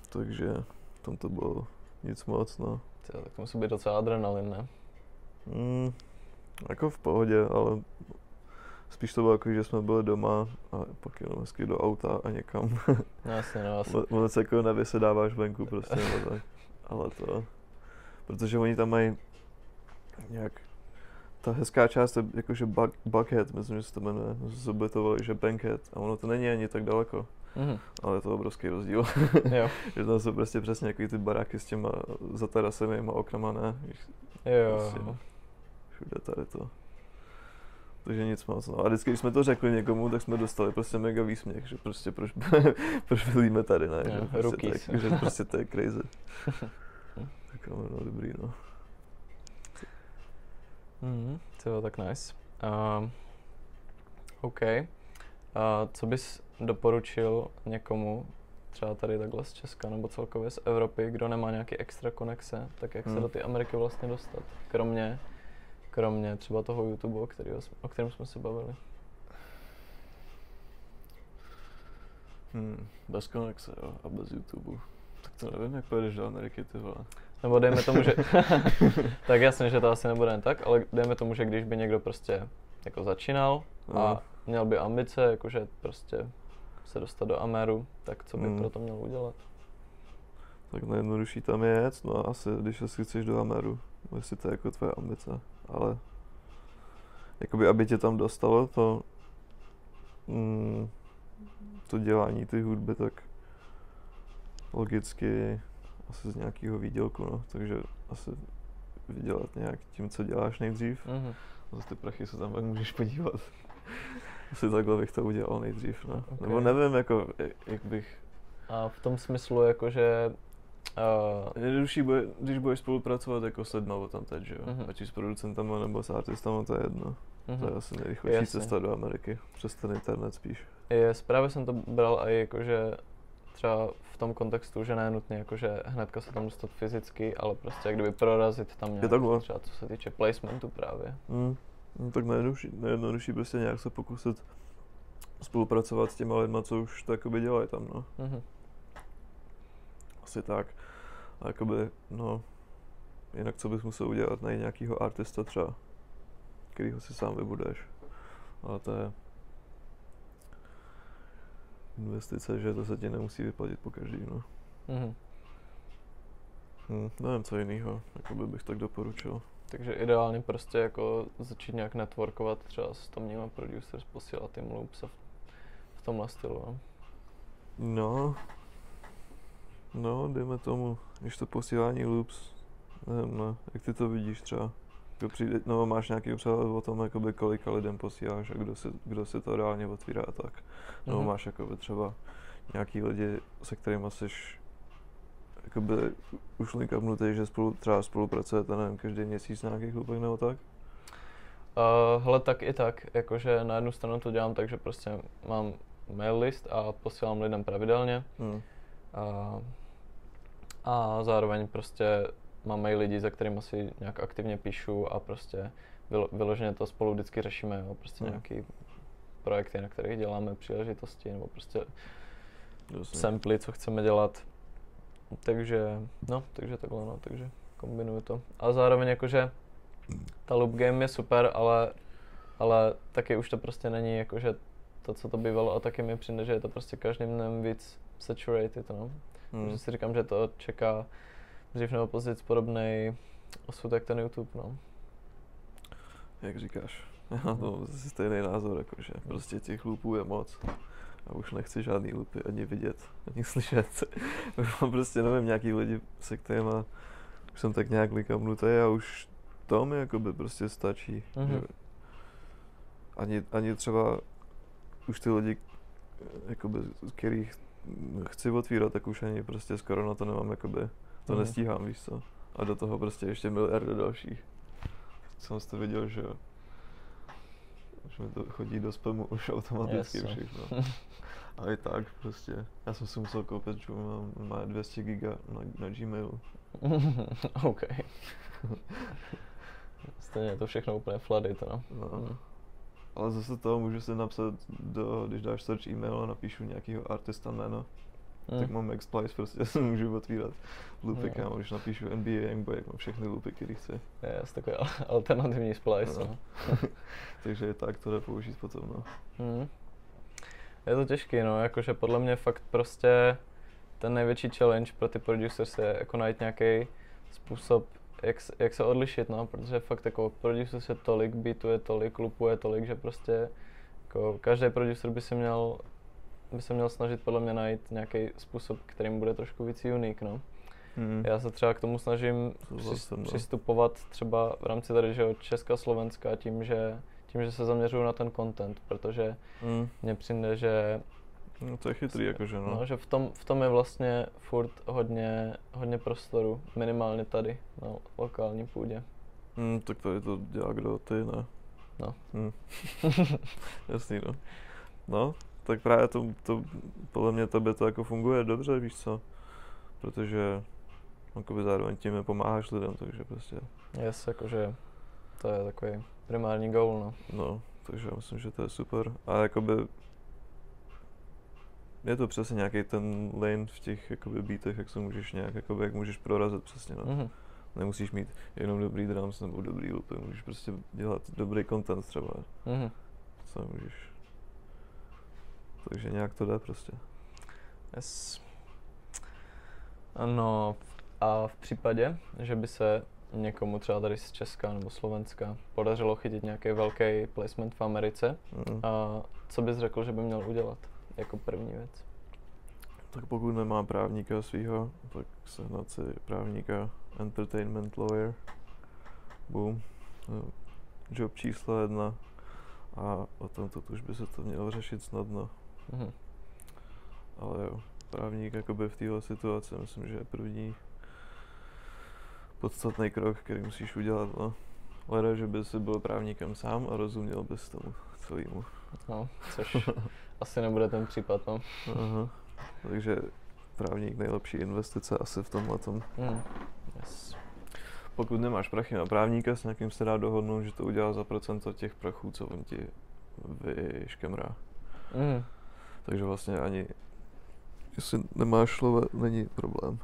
takže tam to bylo nic moc, no. tyjo, tak to musí být docela adrenalin, ne? Mm, jako v pohodě, ale spíš to bylo jako, že jsme byli doma a pak jenom hezky do auta a někam. No jasně, no. Mo- Moc jako nevysedáváš venku prostě, nebo tak. Ale to, protože oni tam mají nějak, ta hezká část je jakože Buck, Buckhead, myslím, že se to jmenuje, se že Bankhead a ono to není ani tak daleko, Mhm. ale je to obrovský rozdíl, Jo, že tam jsou prostě přesně takový ty baráky s těma zatarasenýma oknama, ne, jo, Prostě. všude tady to. Takže nic moc. No. A vždycky, když jsme to řekli někomu, tak jsme dostali prostě mega výsměch, že prostě proč, proč bydlíme tady, ne? Že, prostě rookies. tak, že prostě to je crazy. tak jo, no dobrý, no. Mhm, tyjo, tak nice. Um, OK. A co bys doporučil někomu, třeba tady takhle z Česka nebo celkově z Evropy, kdo nemá nějaký extra konexe, tak jak se Hmm. do té Ameriky vlastně dostat? Kromě, kromě třeba toho YouTube, o, kterýho, o kterém jsme se bavili. Hmm, bez konexe, jo, a bez YouTube. Tak to nevím, jak pojedeš do Ameriky, ty vole. Nebo dejme tomu, že... tak jasně, že to asi nebude jen tak, ale dejme tomu, že když by někdo prostě jako začínal a No. měl by ambice, jakože prostě se dostat do Ameru, tak co by Hmm. pro to měl udělat? Tak nejjednodušší tam je jet, no a asi, když asi chceš do Ameru, jestli to je jako tvoje ambice, ale jakoby, aby tě tam dostalo to, mm, to dělání ty hudby, tak logicky asi z nějakého výdělku, no, takže asi vydělat nějak tím, co děláš nejdřív. Mhm. A za ty prachy se tam pak můžeš podívat. asi takhle bych to udělal nejdřív, no. Ok. Nebo nevím, jako, jak- jak bych A v tom smyslu, jakože... Uh, Jednodušší bude, když budeš spolupracovat jako s lidma tam teď, že jo? Mhm. Ať už s producentama nebo s artistama, to je jedno. To je mhm. asi nejrychlejší Jasně. cesta do Ameriky, přes ten internet spíš. Je, právě jsem to bral i jakože třeba v tom kontextu, že ne nutně jakože hnedka se tam dostat fyzicky, ale prostě jak kdyby prorazit tam nějak, takhle. třeba co se týče placementu právě. Mm. No, tak nejjednodušší, nejjednodušší prostě nějak se pokusit spolupracovat s těma lidma, co už to dělají tam, no. Mhm. Asi tak. A jakoby, no, jinak co bys musel udělat, najít nějakýho artista třeba, kterýho si sám vybudeš. Ale to je investice, že to se ti nemusí vyplatit po každý, no. Mhm. Hm, nevím, co jiného, jakoby bych tak doporučil. Takže ideálně prostě jako začít nějak networkovat třeba s tamníma producers, posílat jim loops a v, v tomhle stylu. No. No, no, dejme tomu, když to posílání loops, nevím, no, jak ty to vidíš třeba? Kdo přijde, no, máš nějaký přehled o tom, jakoby kolika lidem posíláš a kdo si, kdo si to reálně otvírá a tak. Nebo Mhm. máš jakoby třeba nějaký lidi, se kterými jsi jakoby už linkapnutý, že spolu, třeba spolupracujete, nevím, každý měsíc na nějakých loopech nebo tak? Uh, hele, tak i tak, jakože na jednu stranu to dělám tak, že prostě mám mail list a posílám lidem pravidelně Hm. A, a zároveň prostě mám mail lidí, za kterými si nějak aktivně píšu a prostě vylo, vyloženě to spolu vždycky řešíme, jo, prostě Hmm. nějaký projekty, na kterých děláme příležitosti nebo prostě Jasně. samply, co chceme dělat. Takže, no, takže takhle, no, takže kombinuju to. A zároveň jakože ta loop game je super, ale, ale taky už to prostě není jakože to, co to bývalo a taky mi přijde, že je to prostě každým dnem víc saturated, no. Hm. Takže si říkám, že to čeká dřív nebo později podobný osud jak ten YouTube, no. Jak říkáš? Já mám to zase stejný názor, jakože prostě těch loopů je moc. A už nechci žádný loopy ani vidět, ani slyšet. Prostě, nevím, nějaký lidi, se kterými už jsem tak nějak likamnutý a už to mi jakoby prostě stačí. Mhm. Že ani, ani třeba už ty lidi, jakoby, z kterých chci otvírat, tak už ani prostě skoro na to nemám, jakoby, to Mhm. nestíhám, víš co. A do toho prostě ještě miliardy dalších. Jsem to viděl, že jo. Už mi to chodí do spamu už automaticky Jasně. všechno. A i tak prostě. Já jsem si musel koupit, že mám, má 200 giga na, na Gmailu. OK. Stejně je to všechno úplně flady, to no. No. Hmm. Ale zase to můžu si napsat, do, když dáš search email a napíšu nějakého artista jméno, Hmm. tak mám Maxplice, prostě si můžu otvírat loopy, Jo. kámo, když napíšu NBA Youngboy, jak mám všechny loopy, které chci. Je, jest takový al- alternativní splice, No. no. Takže tak to jde použít potom, no. Hmm. Je to těžký, no, jakože podle mě fakt prostě ten největší challenge pro ty producers je jako najít nějaký způsob, jak, jak se odlišit, no, protože fakt jako producers je tolik, beatuje tolik, lupuje tolik, že prostě jako každý producer by si měl by se měl snažit podle mě najít nějaký způsob, kterým bude trošku víc unik, no. Hmm. Já se třeba k tomu snažím zase, no. přistupovat třeba v rámci tady, že Česka, Slovenska tím, že tím, že se zaměřuju na ten content, protože Hmm. mně přijde, že, No to je chytrý, jakože no. no, že v, tom, v tom je vlastně furt hodně, hodně prostoru, minimálně tady, na lokální půdě. Hmm, tak tady to dělá kdo, ty ne. No. Hmm. Jasný, no. No, tak právě to, to, podle mě tobě to jako funguje dobře, víš co? Protože jakoby zároveň tím pomáháš lidem, takže prostě, Yes, jakože to je takový primární goal, no. no, takže já myslím, že to je super. A jakoby je to přesně nějaký ten lane v těch jakoby beatech, jak se můžeš nějak, jakoby, jak můžeš prorazit přesně, no. Mhm. Nemusíš mít jenom dobrý drums nebo dobrý loopy, můžeš prostě dělat dobrý content třeba, Mhm. co můžeš. Takže nějak to jde prostě. Yes. Ano, a v případě, že by se někomu třeba tady z Česka nebo Slovenska podařilo chytit nějaký velký placement v Americe, Mm. a co bys řekl, že by měl udělat jako první věc? Tak pokud nemá právníka svýho, tak sehnat si právníka entertainment lawyer. Boom. No, Job číslo jedna. A o tomto už by se to mělo řešit snadno. Mhm. Ale jo, právník jakoby v téhle situaci myslím, že je první podstatný krok, který musíš udělat. No. Leda, že by si byl právníkem sám a rozuměl bys tomu celému. No, což asi nebude ten případ, no. Aha. Takže právník nejlepší investice asi v tomhle tom. Mhm. Yes. Pokud nemáš prachy na právníka, s někým se dá dohodnout, že to udělá za procento těch prachů, co on ti vyškemrá. Mhm. Takže vlastně ani, jestli nemáš slova, není problém.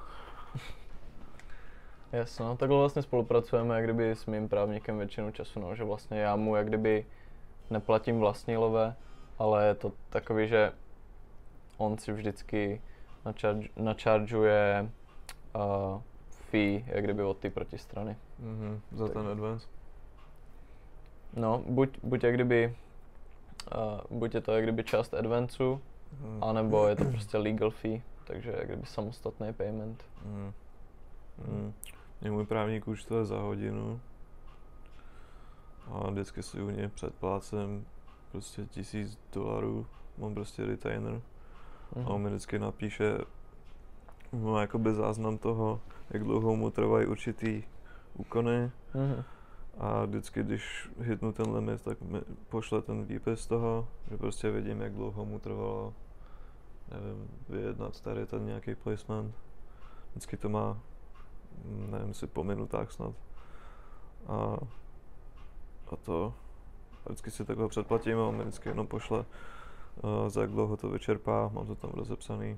Yes, no, takhle vlastně spolupracujeme jak kdyby s mým právníkem většinu času, no, že vlastně já mu jak kdyby neplatím vlastní love, ale je to takový, že on si vždycky načarž, načaržuje uh, fee, jak kdyby od té protistrany. Mhm, za ten advance. No, buď, buď jak kdyby, uh, buď je to jak kdyby část advanceu, Mhm. anebo je to prostě legal fee, takže jak kdyby samostatný payment. Mhm. Mhm. Mě můj právník účtuje za hodinu a vždycky si u něj předplácem prostě tisíc dolarů, mám prostě retainer a on mi vždycky napíše, má jakoby záznam toho, jak dlouho mu trvají určitý úkony Mhm. a vždycky, když hitnu ten limit, tak mi pošle ten výpis toho, že prostě vidím, jak dlouho mu trvalo, nevím, vyjednat tady ten nějaký placement. Vždycky to má, nevím, si po minutách snad. A, a to, vždycky si takhle předplatím a on mi vždycky jenom pošle, uh, za jak dlouho to vyčerpá, mám to tam rozepsaný.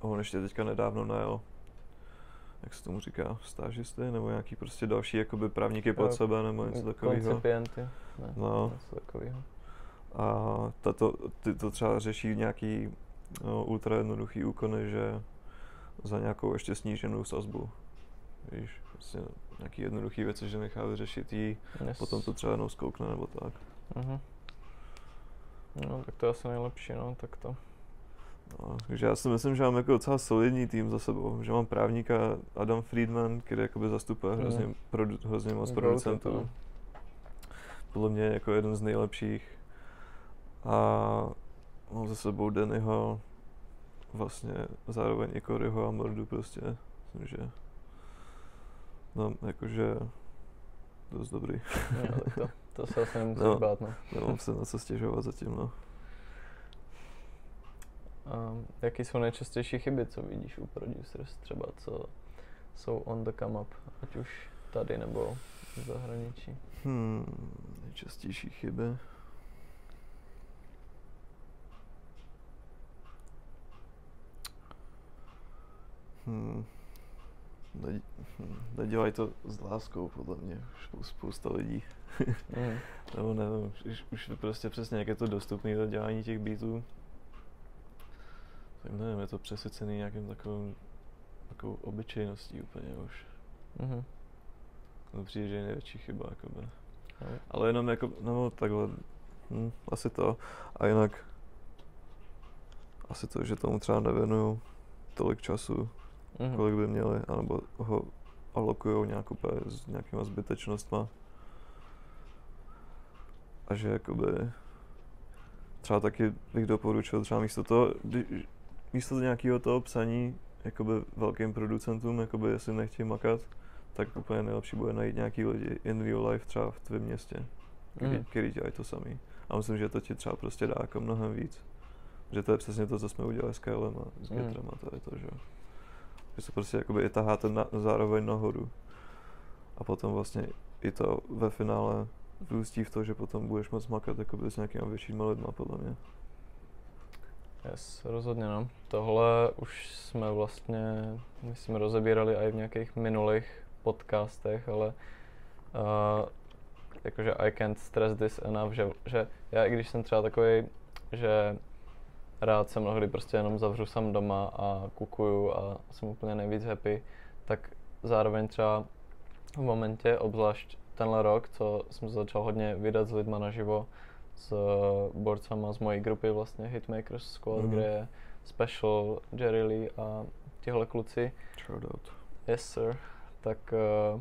A on ještě teďka nedávno najel, jak se tomu říká, stážisty, nebo nějaký prostě další jakoby právníky pod sebe, nebo něco takového. Koncipienty, ne, No. něco takového. A tato, ty to třeba řeší nějaký no, ultra jednoduchý úkony, že za nějakou ještě sníženou sazbu. Víš, prostě nějaký jednoduchý věci, že nechá vyřešit jí, Yes. potom to třeba jenom zkoukne nebo tak. Mhm. No, tak to je asi nejlepší, no, tak to. No, takže já si myslím, že mám jako docela solidní tým za sebou, že mám právníka Adam Friedman, který jakoby zastupuje Mhm. hrozně, produ, hrozně moc Go-to, producentů. Podle mě jako jeden z nejlepších. A mám za sebou Dannyho, vlastně zároveň i Coryho a Mordu prostě, myslím, že no, jakože dost dobrý. No, to, to se asi nemusíš No. bát, no. Nemám se na co stěžovat zatím, no. A jaký jsou nejčastější chyby, co vidíš u producers třeba, co jsou on the come up, ať už tady nebo v zahraničí? Hmm, nejčastější chyby. Hmm. Ne, nedělají to s láskou, podle mě, Spou- spousta lidí. Mm. Nebo nevím, už, už prostě přesně, jak je to dostupné to dělání těch beatů. Tak nevím, je to přesycený nějakým takovým, takovou obyčejností úplně už. Mhm. To přijde, že je největší chyba, jakoby. Jo. Ale jenom jako, no takhle, hm, asi to. A jinak, asi to, že tomu třeba nevěnuju tolik času, Mhm. kolik by měli, anebo ho alokujou nějak úplně s nějakýma zbytečnostma. A že jakoby třeba taky bych doporučil třeba místo toho, kdy- místo nějakého toho psaní jakoby velkým producentům, jakoby jestli nechtějí makat, tak úplně nejlepší bude najít nějaký lidi in real life třeba v tvém městě, který, Mhm. který dělají to samý. A myslím, že to ti třeba prostě dá jako mnohem víc. Že to je přesně to, co jsme udělali s Kylem a s Mhm. Getrem a to je to, že jo. Že se prostě jakoby i taháte na, zároveň nahoru. A potom vlastně i to ve finále vyústí v to, že potom budeš moc makat jakoby s nějakýma většíma lidma, podle mě. Yes, rozhodně no. Tohle už jsme vlastně, myslím, rozebírali i v nějakých minulých podcastech, ale uh, jakože I can't stress this enough, že, že já i když jsem třeba takový, že rád se mnohdy prostě jenom zavřu sám doma a kukuju a jsem úplně nejvíc happy, tak zároveň třeba v momentě, obzvlášť tenhle rok, co jsem začal hodně vydat s lidma naživo, s uh, borcama z mojí grupy vlastně Hitmakers Squad, Mhm. kde je Special, Jerry Lee a tihle kluci. Shoutout. Yes sir. Tak uh,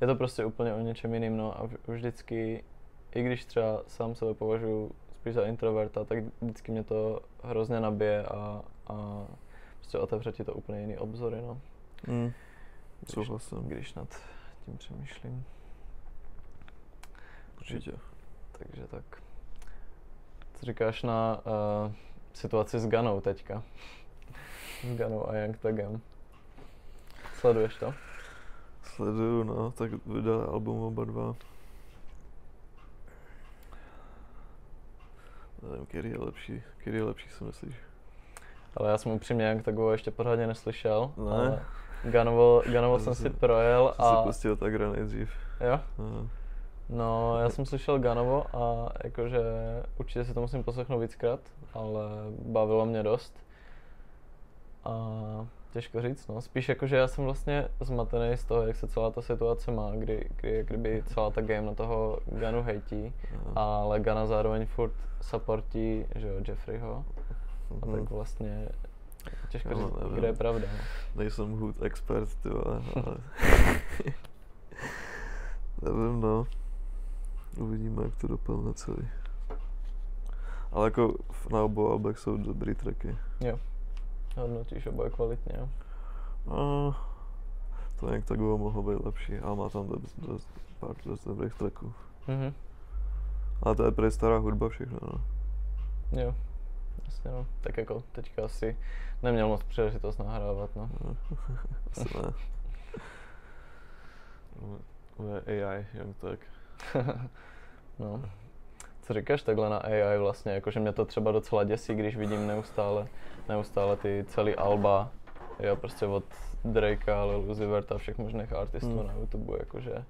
je to prostě úplně o něčem jiným, no a vždycky, i když třeba sám sebe považuji spíš za introverta, tak vždycky mě to hrozně nabije a, a prostě otevře ti to úplně jiný obzory, no. Mm. Když, Souhlasím. když nad tím přemýšlím. Určitě. Takže tak. Co říkáš na uh, situaci s Ganou teďka? S Ganou a Young Tagem. Sleduješ to? Sleduju, no, tak vydali album oba dva. Nevím, který je lepší, který je lepší, si myslíš? Ale já jsem upřímně Young Tagovou ještě pořádně neslyšel. Ne? Ale Ganovo, Ganovo jsem si projel Jsem si a... pustil tak nejdřív. Jo? Aha. No, já jsem slyšel Ganovo a jakože určitě si to musím poslechnout víckrát, ale bavilo mě dost. A těžko říct, no. Spíš jakože já jsem vlastně zmatený z toho, jak se celá ta situace má, kdy, kdy jak kdyby celá ta game na toho Ganu hejtí, Aha. ale Gana zároveň furt supportí, že jo, Jeffreyho. A Mhm. tak vlastně těžko Jo, říct, nevím. kde je pravda. No. Nejsem hood expert, ty vole, ale... Nevím, no. Uvidíme, jak to dopadne celý. Ale jako na obou albech jsou dobrý tracky. Jo. Hodnotíš oboje kvalitně, jo. A to jak tak mohlo být lepší, ale má tam dost, dost, pár dost dobrých tracků. Mhm. Ale to je prý stará hudba všechno, no. Jo, jasně no. Tak jako teďka asi neměl moc příležitost nahrávat, no. Asi ne. AI, jen tak. no. Co říkáš takhle na AI vlastně, jakože mě to třeba docela děsí, když vidím neustále, neustále ty celý alba, jo, prostě od Drakea, Lil Uzi Verta všech možných artistů Hmm. na YouTube, jakože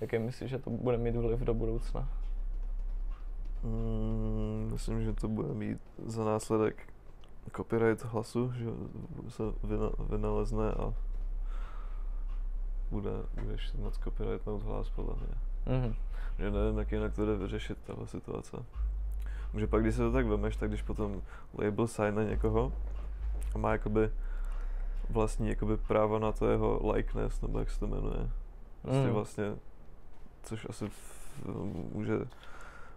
jaký myslíš, že to bude mít vliv do budoucna? Mm, myslím, že to bude mít za následek copyright hlasu, že se vyna, vynalezne a bude, budeš moc copyrightnout hlas podle mě. Mhm. Že nevím, jak jinak to jde vyřešit, tahle situace. Že pak, když se to tak vemeš, tak když potom label sign někoho a má jakoby vlastní jakoby práva na to jeho likeness, nebo jak se to jmenuje. Prostě Mm. vlastně, což asi v, může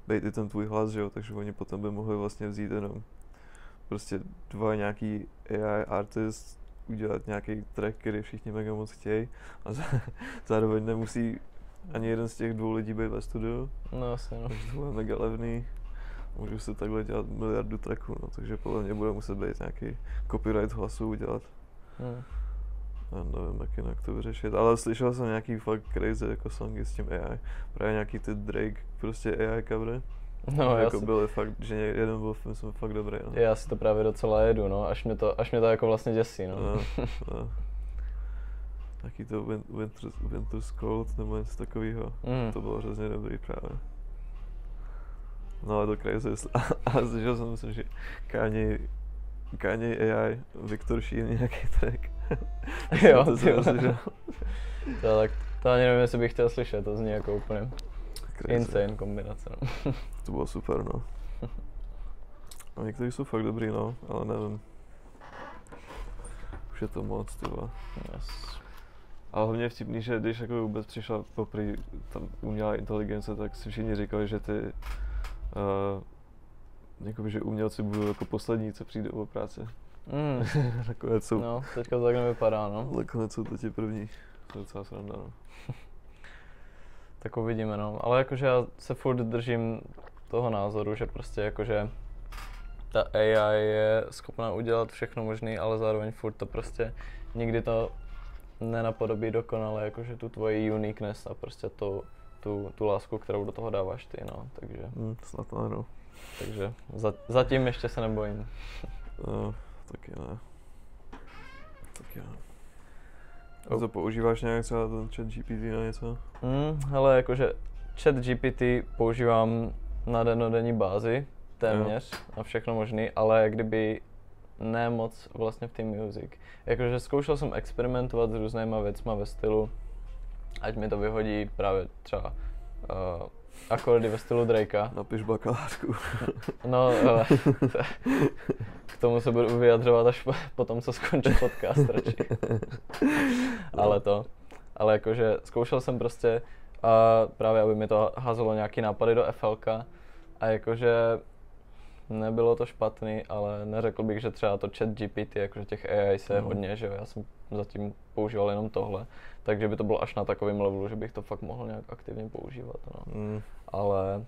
být i ten tvůj hlas, že jo, takže oni potom by mohli vlastně vzít jenom prostě dva nějaký AI artist, udělat nějaký track, který všichni mega moc chtějí a zároveň nemusí ani jeden z těch dvou lidí být ve studiu, No jasně no. takže to bude mega levný. Můžu si takhle dělat miliardu tracků, no, takže podle mě bude muset být nějaký copyright hlasů udělat. Mhm. Já nevím, jak jinak to vyřešit, ale slyšel jsem nějaký fakt crazy jako songy s tím AI. Právě nějaký ty Drake, prostě AI covery. No, já jako si, byly fakt, že jeden byl myslím, fakt dobrý. No. já si to právě docela jedu, no, až mě to, až mě to jako vlastně děsí, no. No, no. Taky to Win- Winter, Winter's Cold nebo něco takového. Mm. To bylo hrozně dobrý právě. No ale to crazy. A, a slyšel jsem, myslím, že Kanye, Kanye AI, Viktor Sheen nějaký track. Jo, to jsem vole. slyšel. To, tak, to ani nevím, jestli bych chtěl slyšet, to zní jako úplně Crazy. insane kombinace, no. To bylo super, no. A někteří jsou fakt dobrý, no, ale nevím. Už je to moc, ty. Yes. Ale hlavně je vtipný, že když jako vůbec přišla poprvé tam umělá inteligence, tak si všichni říkali, že ty uh, jakoby, že umělci budou jako poslední, co přijdou o práci. Mm. Nakonec jsou, no. No, teďka to tak nevypadá, no. nakonec jsou to ti první. To je docela sranda, no. Tak uvidíme, no. Ale jakože já se furt držím toho názoru, že prostě jakože ta AI je schopná udělat všechno možné, ale zároveň furt to prostě nikdy to nenapodobí dokonale, jakože tu tvoji uniqueness a prostě tu, tu, tu lásku, kterou do toho dáváš ty, no. Takže, Hm, snad ano. takže za, zatím ještě se nebojím. No, taky ne. Taky ne. A Oh. to používáš nějak třeba ten chat GPT na něco? Mm, hele, jakože chat GPT používám na denodenní bázi, téměř, na všechno možný, ale kdyby ne moc vlastně v té music. Jakože zkoušel jsem experimentovat s různýma věcma ve stylu, ať mi to vyhodí právě třeba uh, akordy ve stylu Drakea. Napiš bakalářku. No, ale k tomu se budu vyjadřovat až po, po tom, co skončí podcast radši. ale to, ale jakože zkoušel jsem prostě a právě, aby mi to házelo nějaký nápady do FLK a jakože nebylo to špatný, ale neřekl bych, že třeba to chat GPT, jakože těch AI se Mhm. hodně, že jo, já jsem zatím používal jenom tohle, takže by to bylo až na takovém levelu, že bych to fakt mohl nějak aktivně používat, no. Mm. Ale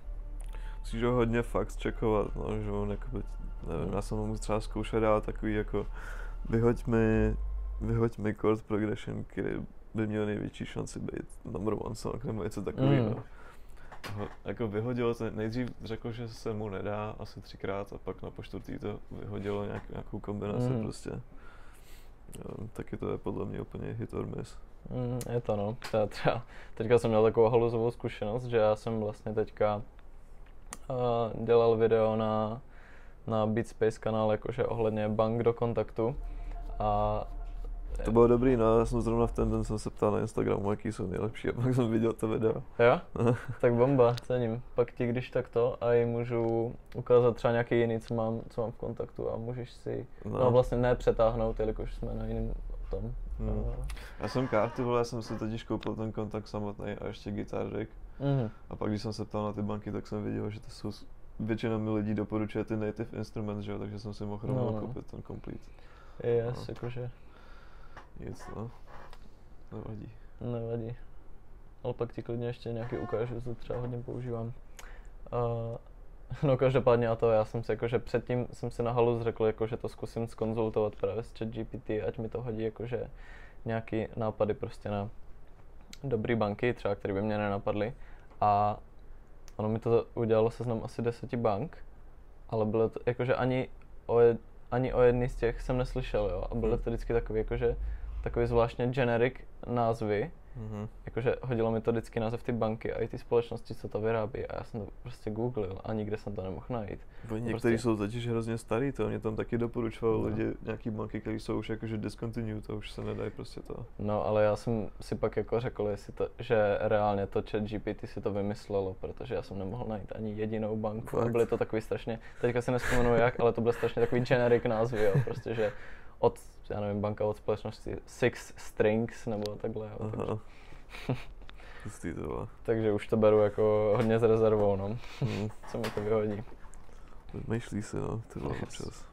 Musíš ho hodně fakt checkovat, no, že on jakoby, nevím, Mm. já jsem mu třeba zkoušel dát takový jako, vyhoď mi, vyhoď mi chord progression, který by měl největší šanci být number one song, nebo něco takového. Mm. Jako vyhodilo to, nejdřív řekl, že se mu nedá asi třikrát a pak na poštvrtý to vyhodilo nějak, nějakou kombinaci Mm. prostě. Jo, taky to je podle mě úplně hit or miss. Mm, je to no. Třeba, třeba, teďka jsem měl takovou haluzovou zkušenost, že já jsem vlastně teďka uh, dělal video na, na Beatspace kanál, jakože ohledně bank do kontaktu. A To bylo dobrý, no, já jsem zrovna v ten den jsem se ptal na Instagramu, jaký jsou nejlepší a pak jsem viděl to video. jo? tak bomba, cením. Pak ti když tak to a i můžu ukázat třeba nějaký jiný, co mám, co mám v kontaktu a můžeš si, no, no vlastně ne přetáhnout, jelikož jsme na jiném tom. Hmm. Uh, Já jsem karty, vole, já jsem si totiž koupil ten kontakt samotný a ještě Guitar Rig. mhm. A pak když jsem se ptal na ty banky, tak jsem viděl, že to jsou, většina mi lidí doporučuje ty native instruments, že jo, takže jsem si mohl rovnou No, no. koupit ten complete. Yes, No. jakože Nic, no. Nevadí. Nevadí. Ale pak ti klidně ještě nějaký ukážu, co třeba hodně používám. Uh, no každopádně a to já jsem si jakože předtím jsem si na halus řekl, jako, že to zkusím skonzultovat právě s ChatGPT, ať mi to hodí jakože nějaký nápady prostě na dobrý banky, třeba které by mě nenapadly. A ono mi to udělalo seznam asi deseti bank, ale bylo to jakože ani o, jed, ani o jedný z těch jsem neslyšel, jo. A byly Hmm. to vždycky takový jakože takový zvláštně generic názvy, Mhm. jakože hodilo mi to vždycky název ty banky a i ty společnosti, co to vyrábí a já jsem to prostě googlil a nikde jsem to nemohl najít. Oni některý prostě- jsou totiž hrozně starý, to mě tam taky doporučoval No. lidi, nějaký banky, které jsou už jakože discontinued, to už se nedají prostě to. No ale já jsem si pak jako řekl, jestli to, že reálně to chat GPT si to vymyslelo, protože já jsem nemohl najít ani jedinou banku a Fakt? byly to takový strašně, teďka si nespomenu jak, ale to byly strašně takový generic názvy, jo, prostě že od, já nevím, banka od společnosti Six Strings nebo takhle, jo, takže, to takže už to beru jako hodně s rezervou, no, Mhm. co mi to vyhodí. Vymýšlí si, no, ty vole Yes. občas.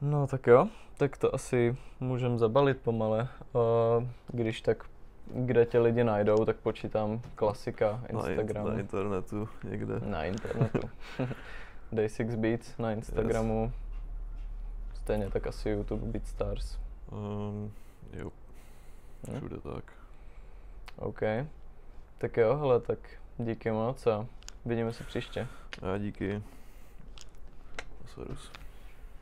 No tak jo, tak to asi můžeme zabalit pomale. Uh, když tak, kde tě lidi najdou, tak počítám klasika Na, in- Instagramu. na internetu někde. Na internetu. Day6 Beats na Instagramu. Stejně tak asi YouTube Beatstars. Um, jo, Hm? všude tak. OK. Tak jo, hele, tak díky moc a vidíme se příště. A díky. Servus.